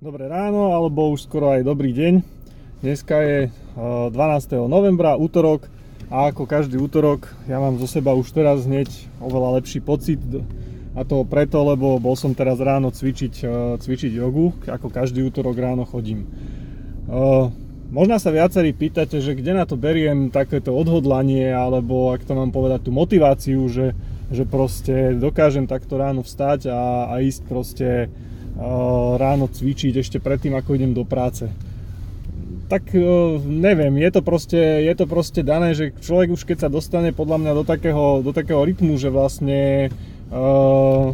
Dobré ráno, alebo už skoro aj dobrý deň. Dneska je 12. novembra, útorok a ako každý útorok ja mám zo seba už teraz hneď oveľa lepší pocit a to preto, lebo bol som teraz ráno cvičiť, cvičiť jogu, ako každý útorok ráno chodím. Možno sa viacerí pýtate, že kde na to beriem takéto odhodlanie, alebo ak to mám povedať, tú motiváciu, že, že proste dokážem takto ráno vstať a, a ísť proste ráno cvičiť ešte predtým, ako idem do práce. Tak neviem, je to, proste, je to proste dané, že človek už keď sa dostane podľa mňa do takého, do takého rytmu, že vlastne uh,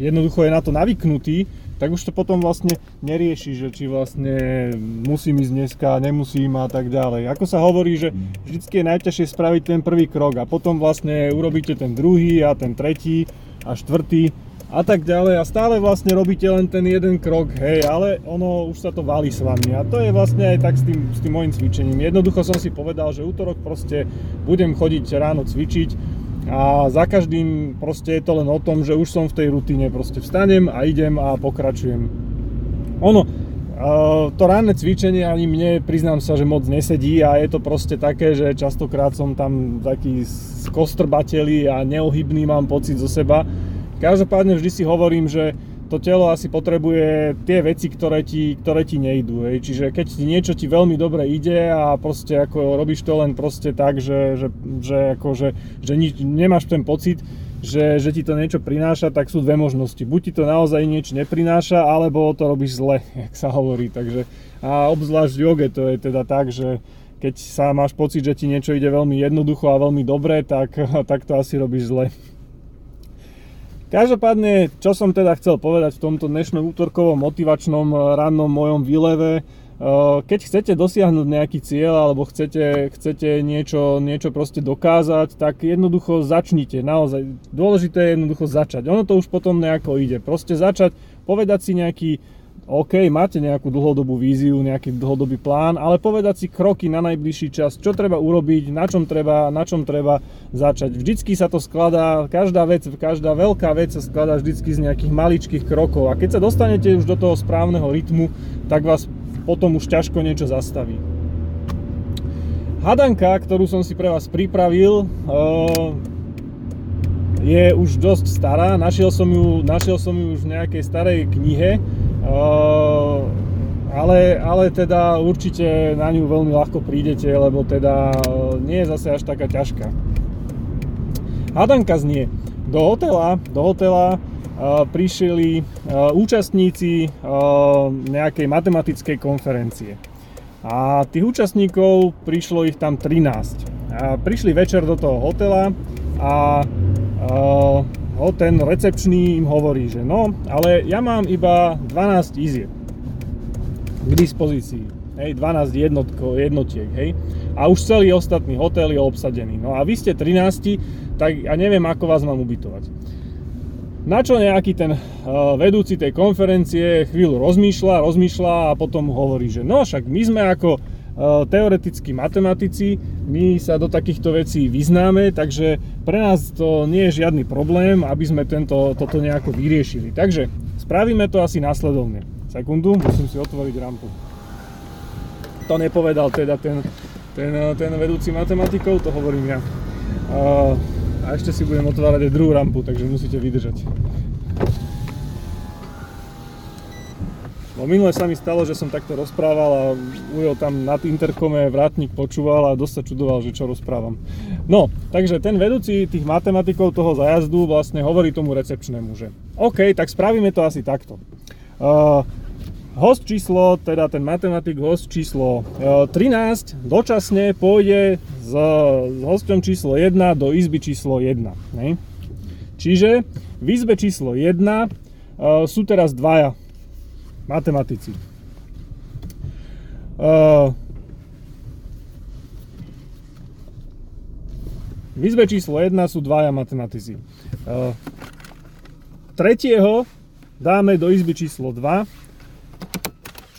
jednoducho je na to navyknutý, tak už to potom vlastne nerieši, že či vlastne musím ísť dneska, nemusím a tak ďalej. Ako sa hovorí, že vždycky je najťažšie spraviť ten prvý krok a potom vlastne urobíte ten druhý a ten tretí a štvrtý a tak ďalej a stále vlastne robíte len ten jeden krok, hej, ale ono už sa to valí s vami a to je vlastne aj tak s tým, s tým môjim cvičením. Jednoducho som si povedal, že útorok proste budem chodiť ráno cvičiť a za každým proste je to len o tom, že už som v tej rutine, proste vstanem a idem a pokračujem. Ono, to ranné cvičenie ani mne, priznám sa, že moc nesedí a je to proste také, že častokrát som tam taký skostrbateli a neohybný mám pocit zo seba, Každopádne vždy si hovorím, že to telo asi potrebuje tie veci, ktoré ti, ktoré ti nejdú. Hej. Čiže keď ti niečo ti veľmi dobre ide a proste ako robíš to len proste tak, že, že, že, ako, že, že nič, nemáš ten pocit, že, že ti to niečo prináša, tak sú dve možnosti. Buď ti to naozaj nič neprináša, alebo to robíš zle, jak sa hovorí. Takže, a obzvlášť v joge to je teda tak, že keď sa máš pocit, že ti niečo ide veľmi jednoducho a veľmi dobre, tak, tak to asi robíš zle. Každopádne, čo som teda chcel povedať v tomto dnešnom útorkovom motivačnom eh, rannom mojom výleve, eh, keď chcete dosiahnuť nejaký cieľ alebo chcete, chcete niečo, niečo proste dokázať, tak jednoducho začnite. Naozaj dôležité je jednoducho začať. Ono to už potom nejako ide. Proste začať, povedať si nejaký OK, máte nejakú dlhodobú víziu, nejaký dlhodobý plán, ale povedať si kroky na najbližší čas, čo treba urobiť, na čom treba, na čom treba začať. Vždycky sa to skladá, každá vec, každá veľká vec sa skladá vždycky z nejakých maličkých krokov a keď sa dostanete už do toho správneho rytmu, tak vás potom už ťažko niečo zastaví. Hadanka, ktorú som si pre vás pripravil, eh, je už dosť stará. Našiel som ju, našiel som ju už v nejakej starej knihe, ale, ale teda určite na ňu veľmi ľahko prídete, lebo teda nie je zase až taká ťažká. Hadanka znie. Do hotela, do hotela uh, prišli účastníci nejakej matematickej konferencie. A tých účastníkov prišlo ich tam 13. A prišli večer do toho hotela a no, ten recepčný im hovorí, že no, ale ja mám iba 12 izieb k dispozícii. Hej, 12 jednotko, jednotiek, hej. A už celý ostatný hotel je obsadený. No a vy ste 13, tak ja neviem, ako vás mám ubytovať. Na čo nejaký ten uh, vedúci tej konferencie chvíľu rozmýšľa, rozmýšľa a potom hovorí, že no však my sme ako teoretickí matematici, my sa do takýchto vecí vyznáme, takže pre nás to nie je žiadny problém, aby sme tento, toto nejako vyriešili. Takže spravíme to asi následovne. Sekundu, musím si otvoriť rampu. To nepovedal teda ten, ten, ten vedúci matematikov, to hovorím ja. A ešte si budem otvárať aj druhú rampu, takže musíte vydržať. No minule sa mi stalo, že som takto rozprával a Ujo tam nad interkome vrátnik počúval a dosť sa čudoval, že čo rozprávam. No, takže ten vedúci tých matematikov toho zajazdu vlastne hovorí tomu recepčnému, že OK, tak spravíme to asi takto. Uh, host číslo, teda ten matematik host číslo uh, 13 dočasne pôjde s, s hostom číslo 1 do izby číslo 1. Ne? Čiže v izbe číslo 1 uh, sú teraz dvaja matematici. Uh, v izbe číslo 1 sú dvaja matematici. Uh, tretieho dáme do izby číslo 2,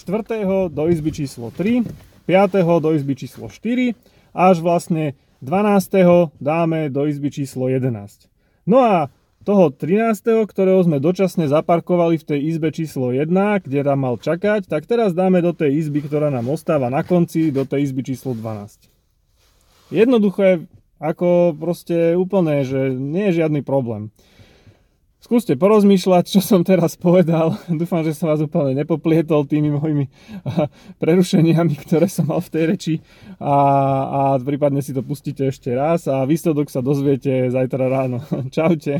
štvrtého do izby číslo 3, piatého do izby číslo 4 až vlastne 12. dáme do izby číslo 11. No a toho 13., ktorého sme dočasne zaparkovali v tej izbe číslo 1, kde tam mal čakať, tak teraz dáme do tej izby, ktorá nám ostáva na konci, do tej izby číslo 12. Jednoduché, ako proste úplne, že nie je žiadny problém. Skúste porozmýšľať, čo som teraz povedal. Dúfam, že som vás úplne nepoplietol tými mojimi prerušeniami, ktoré som mal v tej reči a, a prípadne si to pustíte ešte raz a výsledok sa dozviete zajtra ráno. Čaute.